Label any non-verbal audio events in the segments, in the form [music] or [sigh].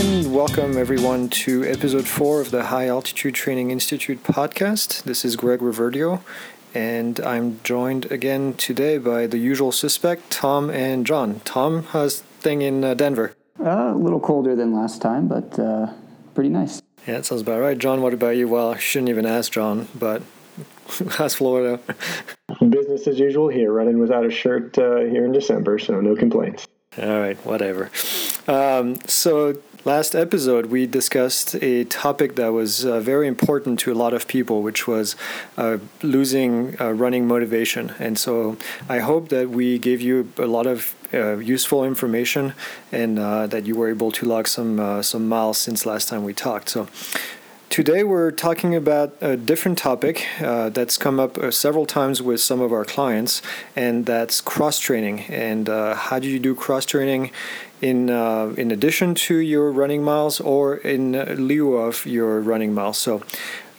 and welcome everyone to episode four of the High Altitude Training Institute podcast. This is Greg Reverdio, and I'm joined again today by the usual suspect, Tom and John. Tom, how's thing in uh, Denver? Uh, a little colder than last time, but uh, pretty nice. Yeah, it sounds about right. John, what about you? Well, I shouldn't even ask John, but [laughs] how's Florida? Business as usual here. Running without a shirt uh, here in December, so no complaints. All right, whatever. Um, so Last episode, we discussed a topic that was uh, very important to a lot of people, which was uh, losing uh, running motivation. And so I hope that we gave you a lot of uh, useful information and uh, that you were able to log some, uh, some miles since last time we talked. So Today, we're talking about a different topic uh, that's come up uh, several times with some of our clients, and that's cross training. And uh, how do you do cross training in uh, in addition to your running miles or in lieu of your running miles. So.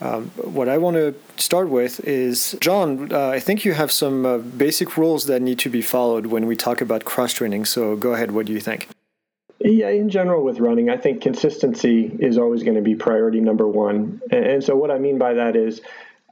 Um, what I want to start with is John. Uh, I think you have some uh, basic rules that need to be followed when we talk about cross training. So go ahead. What do you think? Yeah, in general, with running, I think consistency is always going to be priority number one. And so, what I mean by that is,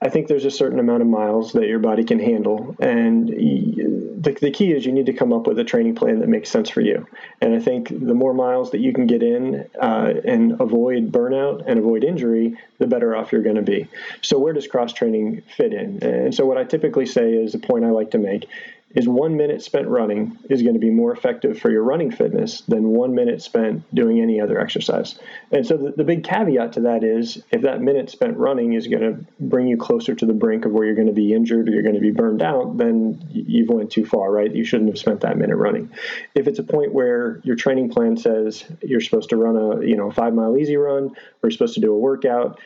I think there's a certain amount of miles that your body can handle. And the, the key is you need to come up with a training plan that makes sense for you. And I think the more miles that you can get in uh, and avoid burnout and avoid injury, the better off you're going to be. So, where does cross training fit in? And so, what I typically say is a point I like to make is one minute spent running is going to be more effective for your running fitness than one minute spent doing any other exercise. And so the, the, big caveat to that is if that minute spent running is going to bring you closer to the brink of where you're going to be injured or you're going to be burned out, then you've went too far, right? You shouldn't have spent that minute running. If it's a point where your training plan says you're supposed to run a, you know, five mile easy run or you're supposed to do a workout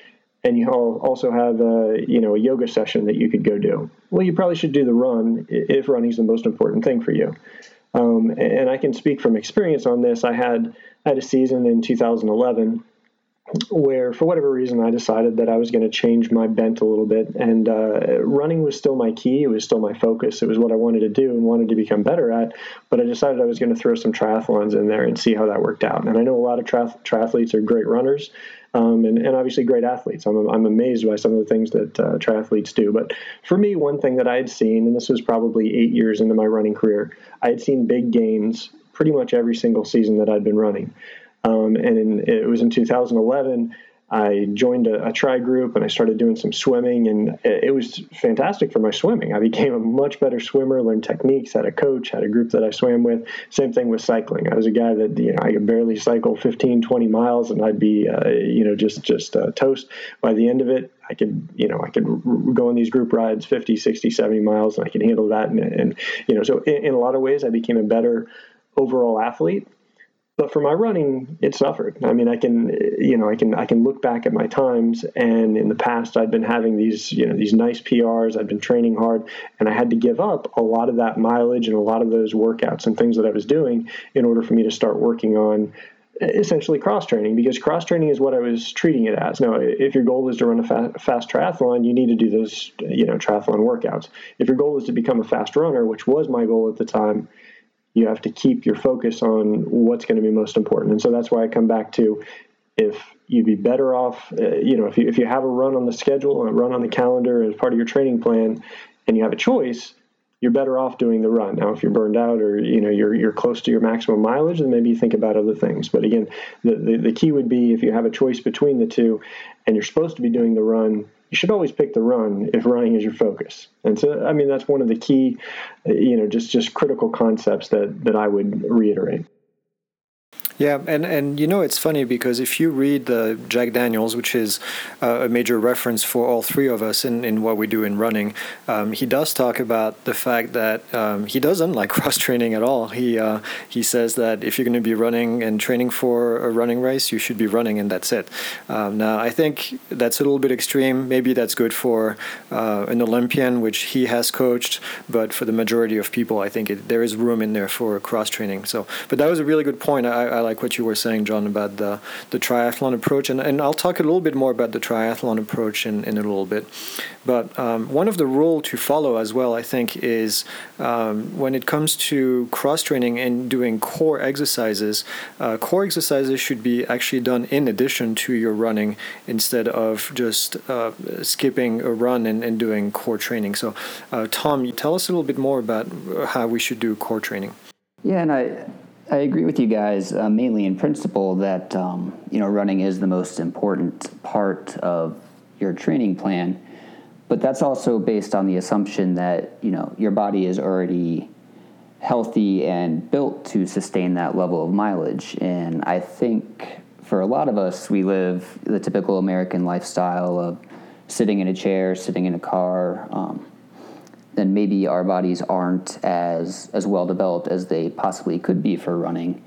and you also have a you know a yoga session that you could go do. Well, you probably should do the run if running is the most important thing for you. Um, and I can speak from experience on this. I had had a season in 2011 where, for whatever reason, I decided that I was going to change my bent a little bit, and uh, running was still my key. It was still my focus. It was what I wanted to do and wanted to become better at. But I decided I was going to throw some triathlons in there and see how that worked out. And I know a lot of triathletes are great runners um, and, and obviously great athletes. I'm, I'm amazed by some of the things that uh, triathletes do. But for me, one thing that I had seen, and this was probably eight years into my running career, I had seen big gains pretty much every single season that I'd been running. Um, and in, it was in 2011 I joined a, a tri group and I started doing some swimming, and it, it, was fantastic for my swimming. I became a much better swimmer, learned techniques, had a coach, had a group that I swam with. Same thing with cycling. I was a guy that you know I could barely cycle 15, 20 miles, and I'd be uh, you know just just uh, toast by the end of it. I could, you know, I could go on these group rides 50, 60, 70 miles and I could handle that. And, and you know, so in, in, a lot of ways, I became a better overall athlete but for my running it suffered i mean i can you know i can i can look back at my times and in the past i've been having these you know these nice prs i've been training hard and i had to give up a lot of that mileage and a lot of those workouts and things that i was doing in order for me to start working on essentially cross training because cross training is what I was treating it as. Now, if your goal is to run a fast, fast, triathlon, you need to do those, you know, triathlon workouts. If your goal is to become a fast runner, which was my goal at the time, you have to keep your focus on what's going to be most important. And so that's why I come back to if you'd be better off, uh, you know, if you, if you have a run on the schedule, a run on the calendar as part of your training plan, and you have a choice, you're better off doing the run. Now, if you're burned out or you know you're you're close to your maximum mileage, then maybe you think about other things. But again, the, the, the key would be if you have a choice between the two, and you're supposed to be doing the run, you should always pick the run if running is your focus. And so, I mean, that's one of the key, you know, just just critical concepts that that I would reiterate. Yeah, and, and you know it's funny because if you read the Jack Daniels, which is uh, a major reference for all three of us in, in what we do in running, um, he does talk about the fact that um, he doesn't like [laughs] cross training at all. He uh, he says that if you're going to be running and training for a running race, you should be running and that's it. Um, now I think that's a little bit extreme. Maybe that's good for uh, an Olympian, which he has coached, but for the majority of people, I think it, there is room in there for cross training. So, but that was a really good point. I, I like what you were saying, John, about the, the triathlon approach. And, and I'll talk a little bit more about the triathlon approach in, in a little bit. But um, one of the rule to follow as well, I think, is um, when it comes to cross training and doing core exercises, uh, core exercises should be actually done in addition to your running instead of just uh, skipping a run and, and doing core training. So, uh, Tom, you tell us a little bit more about how we should do core training. Yeah, and I I agree with you guys uh, mainly in principle that um, you know running is the most important part of your training plan, but that's also based on the assumption that you know your body is already healthy and built to sustain that level of mileage. And I think for a lot of us, we live the typical American lifestyle of sitting in a chair, sitting in a car. Um, then maybe our bodies aren't as as well developed as they possibly could be for running.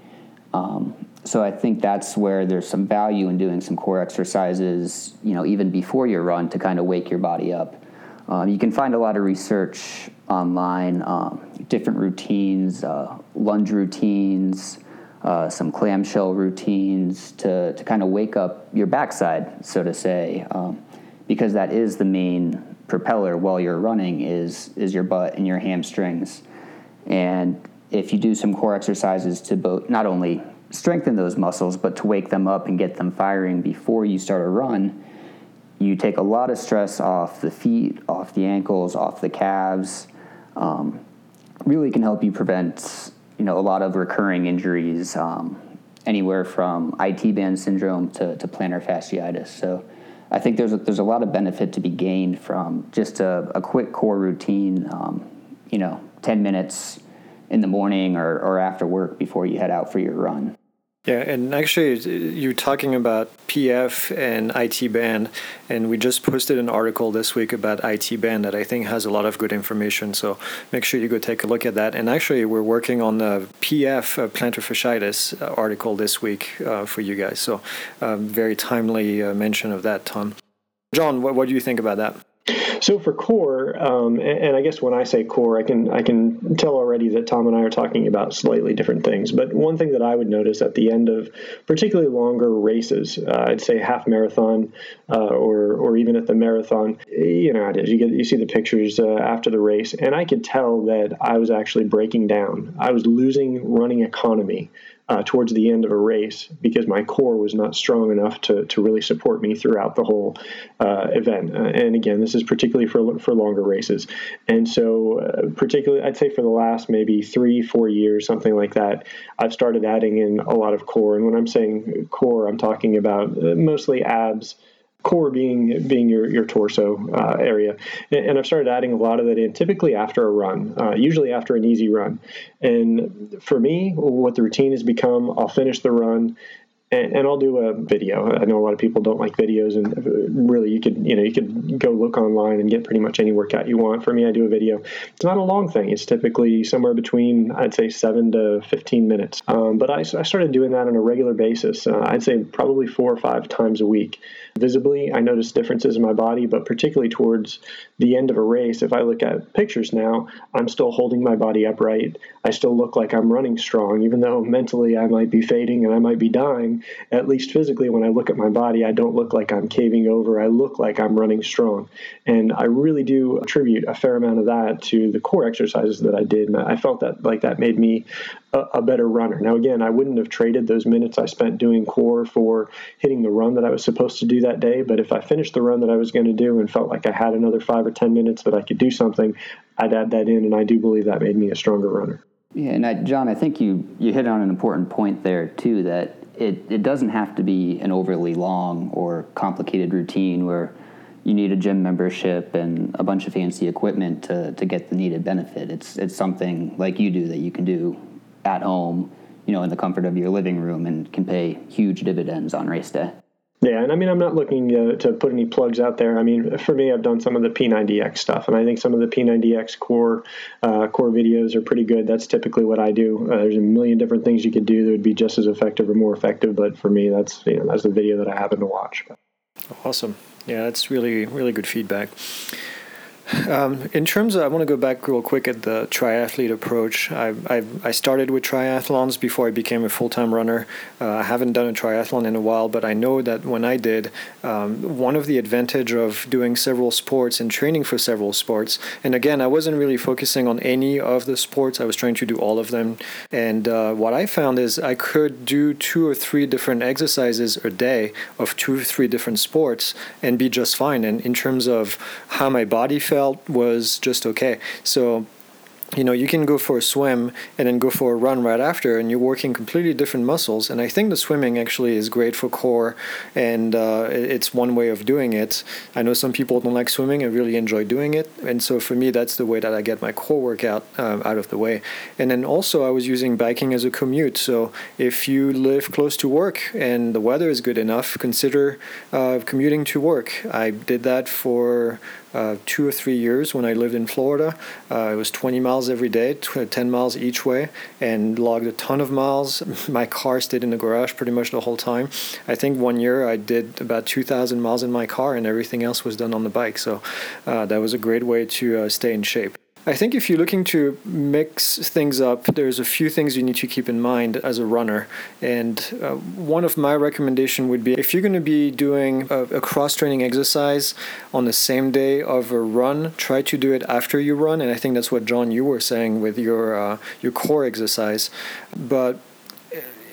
Um, so I think that's where there's some value in doing some core exercises, you know, even before your run to kind of wake your body up. Um, you can find a lot of research online, um, different routines, uh, lunge routines, uh, some clamshell routines to, to kind of wake up your backside, so to say, um, because that is the main propeller while you're running is is your butt and your hamstrings. And if you do some core exercises to both not only strengthen those muscles but to wake them up and get them firing before you start a run, you take a lot of stress off the feet, off the ankles, off the calves. Um, really can help you prevent you know a lot of recurring injuries, um, anywhere from IT band syndrome to, to plantar fasciitis. So I think there's a, there's a lot of benefit to be gained from just a, a quick core routine. Um, you know, ten minutes in the morning or, or after work before you head out for your run. Yeah, and actually, you're talking about PF and IT band, and we just posted an article this week about IT band that I think has a lot of good information. So make sure you go take a look at that. And actually, we're working on the PF uh, plantar fasciitis uh, article this week uh, for you guys. So um, very timely uh, mention of that, Tom. John, what, what do you think about that? So for core, um, and, I guess when I say core, I can I can tell already that Tom and I are talking about slightly different things. But one thing that I would notice at the end of particularly longer races, uh, I'd say half marathon uh, or or even at the marathon, you know, you get you see the pictures uh, after the race, and I could tell that I was actually breaking down. I was losing running economy uh, towards the end of a race because my core was not strong enough to, to really support me throughout the whole uh, event. Uh, and again, this is particularly for, for longer races. And so, uh, particularly, I'd say for the last maybe three, four years, something like that, I've started adding in a lot of core. And when I'm saying core, I'm talking about uh, mostly abs core being being your your torso uh, area, and, and, I've started adding a lot of that in, typically after a run, uh, usually after an easy run. And for me, what the routine has become, I'll finish the run, and, and, I'll do a video. I know a lot of people don't like videos, and really, you could you know you could go look online and get pretty much any workout you want. For me, I do a video. It's not a long thing. It's typically somewhere between I'd say seven to fifteen minutes. Um, but I, I, started doing that on a regular basis. Uh, I'd say probably four or five times a week. Visibly, I notice differences in my body, but particularly towards the end of a race, if I look at pictures now, I'm still holding my body upright. I still look like I'm running strong, even though mentally I might be fading and I might be dying at least physically, when I look at my body, I don't look like I'm caving over. I look like I'm running strong. And I really do attribute a fair amount of that to the core exercises that I did. I felt that like that made me a, a better runner. Now, again, I wouldn't have traded those minutes I spent doing core for hitting the run that I was supposed to do that day. But if I finished the run that I was going to do and felt like I had another five or 10 minutes that I could do something, I'd add that in. And I do believe that made me a stronger runner. Yeah, and I, John, I think you you hit on an important point there too. That it, it doesn't have to be an overly long or complicated routine where you need a gym membership and a bunch of fancy equipment to, to get the needed benefit. It's it's something like you do that you can do at home, you know, in the comfort of your living room and can pay huge dividends on race day. Yeah, and I mean, I'm not looking uh, to put any plugs out there. I mean, for me, I've done some of the P90X stuff, and I think some of the P90X core uh, core videos are pretty good. That's typically what I do. Uh, there's a million different things you could do that would be just as effective or more effective, but for me, that's you know that's the video that I happen to watch. Awesome. Yeah, that's really really good feedback. Um, in terms of, I want to go back real quick at the triathlete approach. I, I, I started with triathlons before I became a full time runner. Uh, I haven't done a triathlon in a while, but I know that when I did, um, one of the advantage of doing several sports and training for several sports, and again, I wasn't really focusing on any of the sports. I was trying to do all of them. And uh, what I found is I could do two or three different exercises a day of two or three different sports and be just fine. And in terms of how my body felt, felt was just okay. So you know you can go for a swim and then go for a run right after and you're working completely different muscles. And i think the swimming actually is great for core and uh, it's one way of doing it. I know some people don't like swimming and really enjoy doing it and so for me that's the way that i get my core workout um, out of the way. And then also i was using biking as a commute. So if you live close to work and the weather is good enough consider uh, commuting to work. I did that for uh, two or three years when I lived in Florida. Uh, it was 20 miles every day, 10 miles each way, and logged a ton of miles. [laughs] My car stayed in the garage pretty much the whole time. I think one year I did about 2,000 miles in my car, and everything else was done on the bike. So uh, that was a great way to uh, stay in shape. I think if you're looking to mix things up, there's a few things you need to keep in mind as a runner. And uh, one of my recommendation would be if you're going to be doing a, a cross training exercise on the same day of a run, try to do it after you run. And I think that's what John you were saying with your uh, your core exercise. But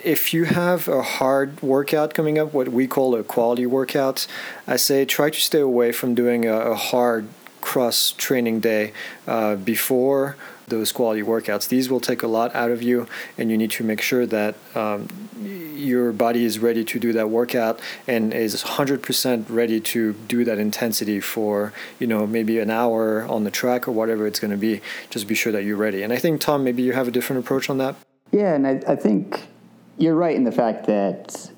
if you have a hard workout coming up, what we call a quality workout, I say try to stay away from doing a, a hard cross training day uh, before those quality workouts. These will take a lot out of you, and you need to make sure that um, your body is ready to do that workout and is 100% ready to do that intensity for you know maybe an hour on the track or whatever it's going to be. Just be sure that you're ready. And I think Tom, maybe you have a different approach on that. Yeah, and I, I think you're right in the fact that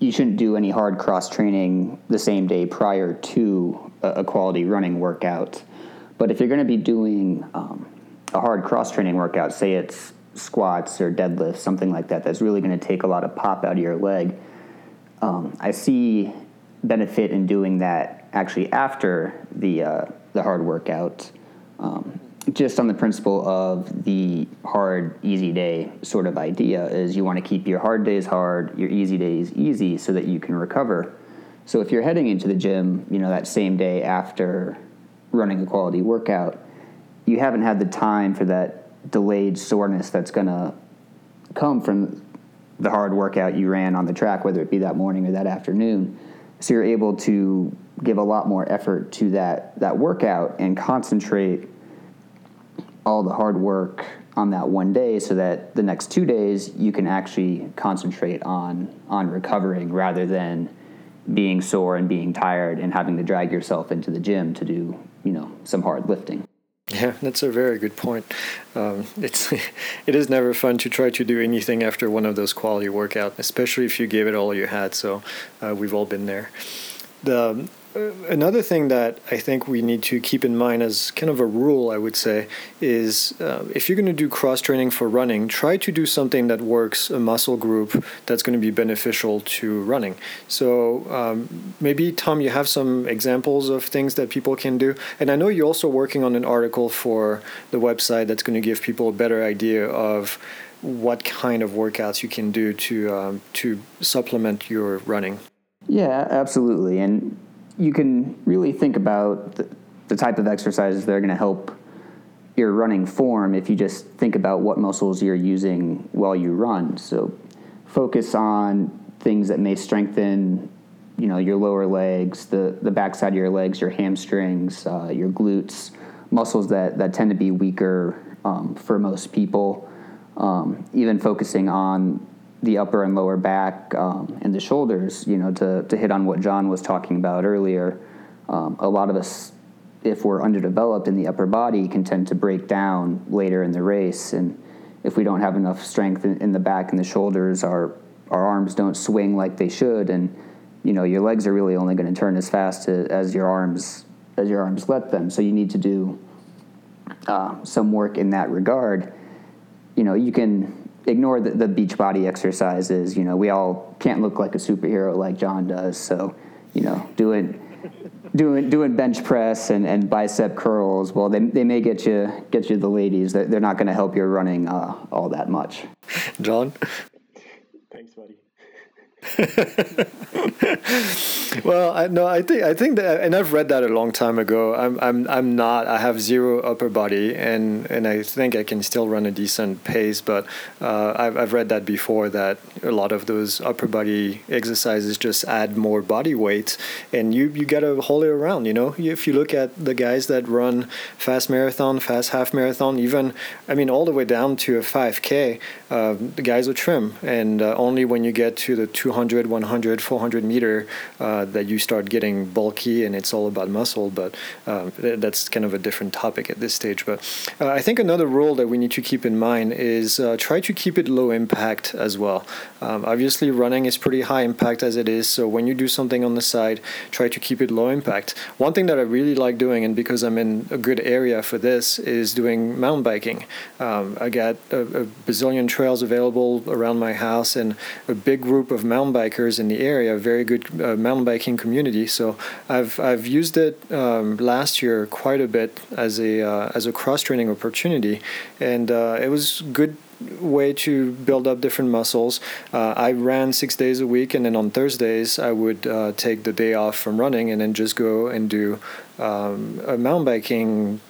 you shouldn't do any hard cross training the same day prior to a, quality running workout. But if you're going to be doing um, a hard cross training workout, say it's squats or deadlifts, something like that, that's really going to take a lot of pop out of your leg. Um, I see benefit in doing that actually after the uh, the hard workout, um, just on the principle of the hard easy day sort of idea. Is you want to keep your hard days hard, your easy days easy, so that you can recover. So if you're heading into the gym, you know, that same day after running a quality workout, you haven't had the time for that delayed soreness that's going to come from the hard workout you ran on the track, whether it be that morning or that afternoon. So you're able to give a lot more effort to that that workout and concentrate all the hard work on that one day so that the next two days you can actually concentrate on on recovering rather than being sore and being tired and having to drag yourself into the gym to do you know some hard lifting. Yeah that's a very good point. Um, it's [laughs] it is never fun to try to do anything after one of those quality workouts especially if you gave it all you had so uh, we've all been there. The another thing that I think we need to keep in mind as kind of a rule, I would say, is uh, if you're going to do cross training for running, try to do something that works a muscle group that's going to be beneficial to running. So um, maybe, Tom, you have some examples of things that people can do. And I know you're also working on an article for the website that's going to give people a better idea of what kind of workouts you can do to um, to supplement your running. Yeah, absolutely. And you can really think about the, the type of exercises that are going to help your running form if you just think about what muscles you're using while you run. So focus on things that may strengthen you know your lower legs, the the backside of your legs, your hamstrings, uh, your glutes, muscles that that tend to be weaker um, for most people. Um, even focusing on the upper and lower back um, and the shoulders, you know, to, to hit on what John was talking about earlier. Um, a lot of us, if we're underdeveloped in the upper body, can tend to break down later in the race. And if we don't have enough strength in, in the back and the shoulders, our, our arms don't swing like they should. And, you know, your legs are really only going to turn as fast to, as your arms as your arms let them. So you need to do uh, some work in that regard. You know, you can ignore the, the beach body exercises. You know, we all can't look like a superhero like John does. So, you know, doing doing doing bench press and, and bicep curls, well, they, they may get you get you the ladies. They're, they're not going to help your running uh, all that much. John. Thanks, buddy. [laughs] well, I, no, I think I think that, and I've read that a long time ago. I'm I'm I'm not. I have zero upper body, and and I think I can still run a decent pace. But uh, I've I've read that before that a lot of those upper body exercises just add more body weight, and you you gotta hold it around. You know, if you look at the guys that run fast marathon, fast half marathon, even I mean all the way down to a 5K, uh, the guys are trim, and uh, only when you get to the 200, 100, 400 meter uh, that you start getting bulky and it's all about muscle. But um, that's kind of a different topic at this stage. But uh, I think another rule that we need to keep in mind is uh, try to keep it low impact as well. Um, obviously, running is pretty high impact as it is. So when you do something on the side, try to keep it low impact. One thing that I really like doing, and because I'm in a good area for this, is doing mountain biking. Um, I got a, a bazillion trails available around my house and a big group of mountain bikers in the area, very good uh, mountain biking community. So I've I've used it um, last year quite a bit as a uh, as a cross training opportunity, and uh, it was good way to build up different muscles. Uh, I ran six days a week, and then on Thursdays I would uh, take the day off from running and then just go and do um, a mountain biking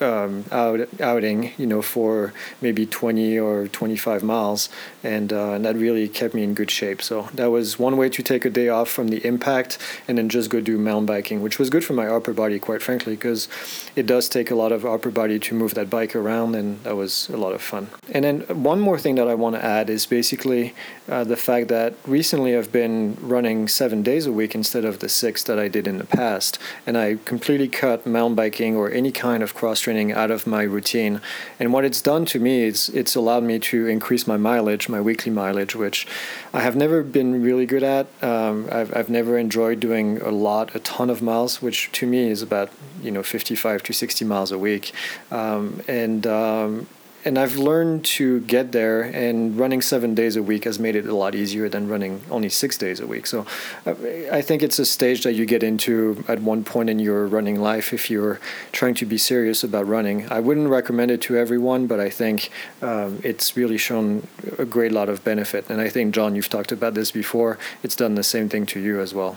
um, out, outing, you know, for maybe 20 or 25 miles, and, uh, and that really kept me in good shape. So that was one way to take a day off from the impact and then just go do mountain biking, which was good for my upper body, quite frankly, because it does take a lot of upper body to move that bike around, and that was a lot of fun. And then one more thing that I want to add is basically uh, the fact that recently I've been running seven days a week instead of the six that I did in the past, and I completely cut mountain biking or any kind of cross training out of my routine. And what it's done to me is it's allowed me to increase my mileage, my weekly mileage, which I have never been really good at. Um, I've, I've never enjoyed doing a lot, a ton of miles, which to me is about you know 55 to 60 miles a week. Um, and um, and I've learned to get there, and running seven days a week has made it a lot easier than running only six days a week. So I think it's a stage that you get into at one point in your running life if you're trying to be serious about running. I wouldn't recommend it to everyone, but I think um, it's really shown a great lot of benefit. And I think, John, you've talked about this before, it's done the same thing to you as well.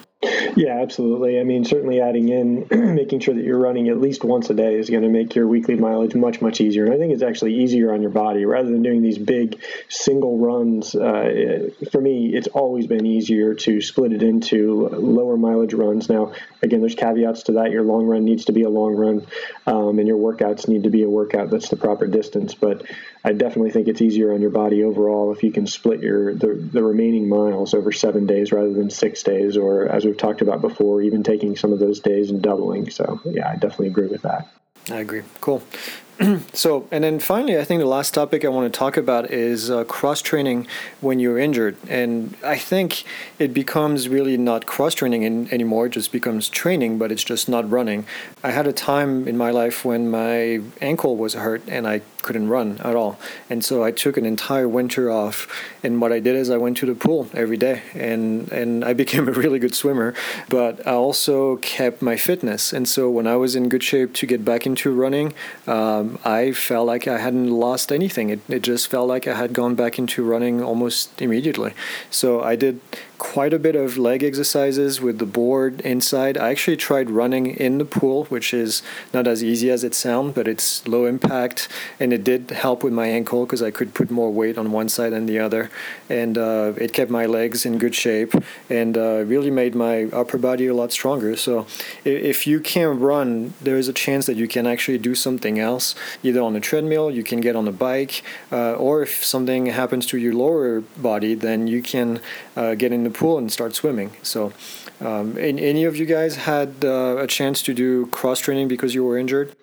Yeah, absolutely. I mean, certainly adding in [clears throat] making sure that you're running at least once a day is going to make your weekly mileage much, much easier. And I think it's actually easier on your body rather than doing these big single runs. Uh, for me, it's always been easier to split it into lower mileage runs. Now, again, there's caveats to that. Your long run needs to be a long run, um, and your workouts need to be a workout that's the proper distance. But I definitely think it's easier on your body overall if you can split your the, the remaining miles over seven days rather than six days, or as we've talked about before, even taking some of those days and doubling. So yeah, I definitely agree with that. I agree. Cool. [clears throat] so, and then finally, I think the last topic I want to talk about is uh, cross training when you're injured. And I think it becomes really not cross training anymore, it just becomes training, but it's just not running. I had a time in my life when my ankle was hurt and I couldn't run at all. And so I took an entire winter off. And what I did is I went to the pool every day and, and I [laughs] became a really good swimmer. But I also kept my fitness. And so when I was in good shape to get back into running, um, I felt like I hadn't lost anything. It, it just felt like I had gone back into running almost immediately. So I did quite a bit of leg exercises with the board inside. I actually tried running in the pool, which is not as easy as it sounds, but it's low impact, and it did help with my ankle because I could put more weight on one side than the other, and uh, it kept my legs in good shape and uh, really made my upper body a lot stronger. So if you can't run, there is a chance that you can actually do something else, either on a treadmill, you can get on a bike, uh, or if something happens to your lower body, then you can uh, get in the pool and start swimming. So, um, any of you guys had uh, a chance to do cross training because you were injured?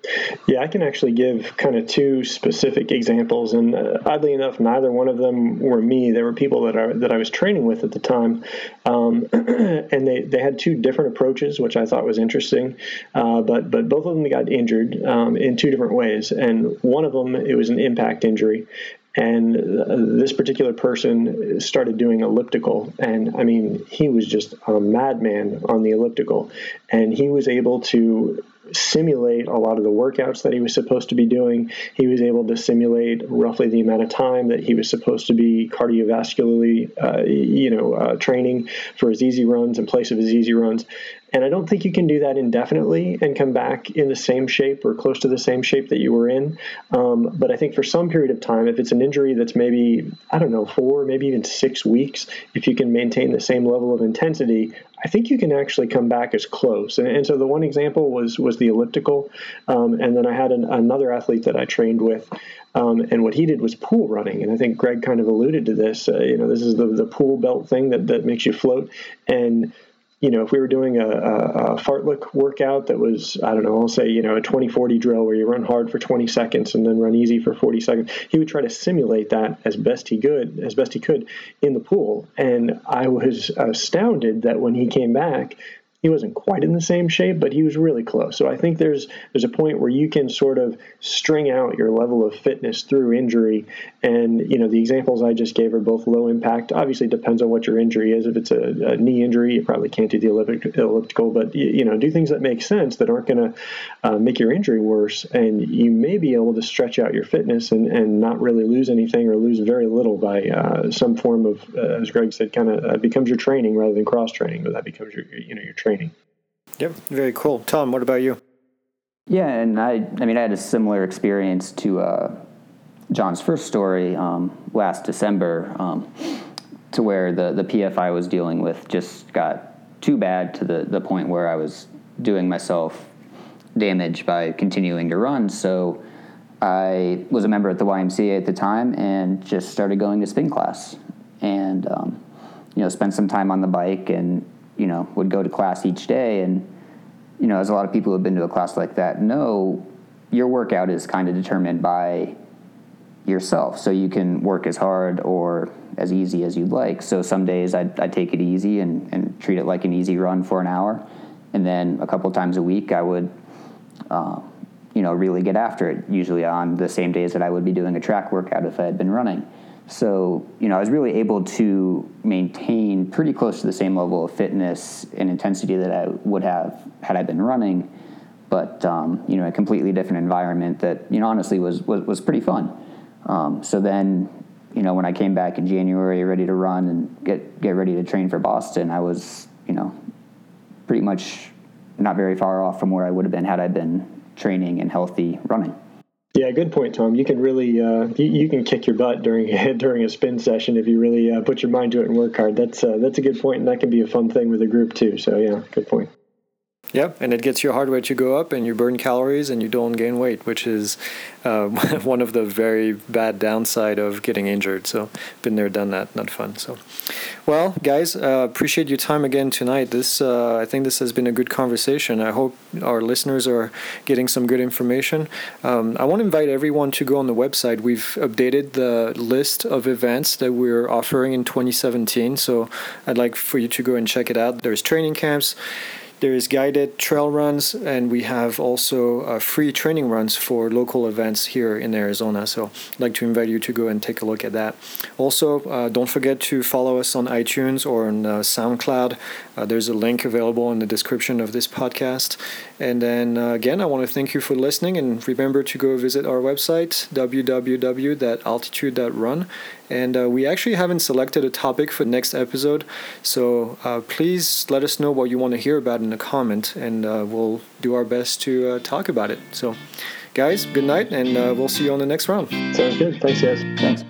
Yeah, I can actually give kind of two specific examples, and uh, oddly enough, neither one of them were me. They were people that I that I was training with at the time, um, [clears throat] and they, they had two different approaches, which I thought was interesting. Uh, but but both of them got injured um, in two different ways, and one of them it was an impact injury, And uh, this particular person started doing elliptical. And I mean, he was just a madman on the elliptical. And he was able to simulate a lot of the workouts that he was supposed to be doing. He was able to simulate roughly the amount of time that he was supposed to be cardiovascularly, uh, you know, uh, training for his easy runs in place of his easy runs. And I don't think you can do that indefinitely and come back in the same shape or close to the same shape that you were in. Um, but I think for some period of time, if it's an injury that's maybe, I don't know, four, maybe even six weeks, if you can maintain the same level of intensity, I think you can actually come back as close. And, and so the one example was was the elliptical. Um, and then I had an, another athlete that I trained with. Um, and what he did was pool running, and I think Greg kind of alluded to this. Uh, you know, this is the, the pool belt thing that, that makes you float. And you know, if we were doing a, a, a fartlek workout that was, I don't know, I'll say, you know, a 20 40 drill where you run hard for 20 seconds and then run easy for 40 seconds, he would try to simulate that as best he could, as best he could in the pool. And I was astounded that when he came back, he wasn't quite in the same shape, but he was really close. So I think there's there's a point where you can sort of string out your level of fitness through injury. And you know the examples I just gave are both low impact. Obviously, depends on what your injury is. If it's a, a knee injury, you probably can't do the elliptical, but you, you know do things that make sense that aren't going to uh, make your injury worse, and you may be able to stretch out your fitness and, and not really lose anything or lose very little by uh, some form of, uh, as Greg said, kind of uh, becomes your training rather than cross training, but that becomes your you know your training training. Yep, very cool. Tom, what about you? Yeah, and I, I mean, I had a similar experience to uh, John's first story um, last December, um, to where the the PF I was dealing with just got too bad to the the point where I was doing myself damage by continuing to run. So I was a member at the YMCA at the time and just started going to spin class, and um, you know, spent some time on the bike and you know, would go to class each day. And, you know, as a lot of people who have been to a class like that know, your workout is kind of determined by yourself. So you can work as hard or as easy as you'd like. So some days I'd, I'd take it easy and, and treat it like an easy run for an hour. And then a couple times a week I would, uh, you know, really get after it, usually on the same days that I would be doing a track workout if I had been running. So, you know, I was really able to maintain pretty close to the same level of fitness and intensity that I would have had I been running, but, um, you know, a completely different environment that, you know, honestly was, was, was pretty fun. Um, so then, you know, when I came back in January ready to run and get, get ready to train for Boston, I was, you know, pretty much not very far off from where I would have been had I been training and healthy running. Yeah, good point, Tom. You can really uh, you, you, can kick your butt during [laughs] during a spin session if you really uh, put your mind to it and work hard. That's uh, that's a good point, and that can be a fun thing with a group too. So yeah, good point. Yep, and it gets your heart rate to go up, and you burn calories, and you don't gain weight, which is uh, [laughs] one of the very bad downside of getting injured. So, been there, done that. Not fun. So, well, guys, uh, appreciate your time again tonight. This, uh, I think, this has been a good conversation. I hope our listeners are getting some good information. Um, I want to invite everyone to go on the website. We've updated the list of events that we're offering in 2017. So, I'd like for you to go and check it out. There's training camps there is guided trail runs, and we have also uh, free training runs for local events here in Arizona. So I'd like to invite you to go and take a look at that. Also, uh, don't forget to follow us on iTunes or on uh, SoundCloud. Uh, there's a link available in the description of this podcast. And then uh, again, I want to thank you for listening, and remember to go visit our website www.altitude.run and uh, we actually haven't selected a topic for next episode, so uh, please let us know what you want to hear about in the comment, and uh, we'll do our best to uh, talk about it. So, guys, good night, and uh, we'll see you on the next round. Sounds good. Thanks, guys. Thanks.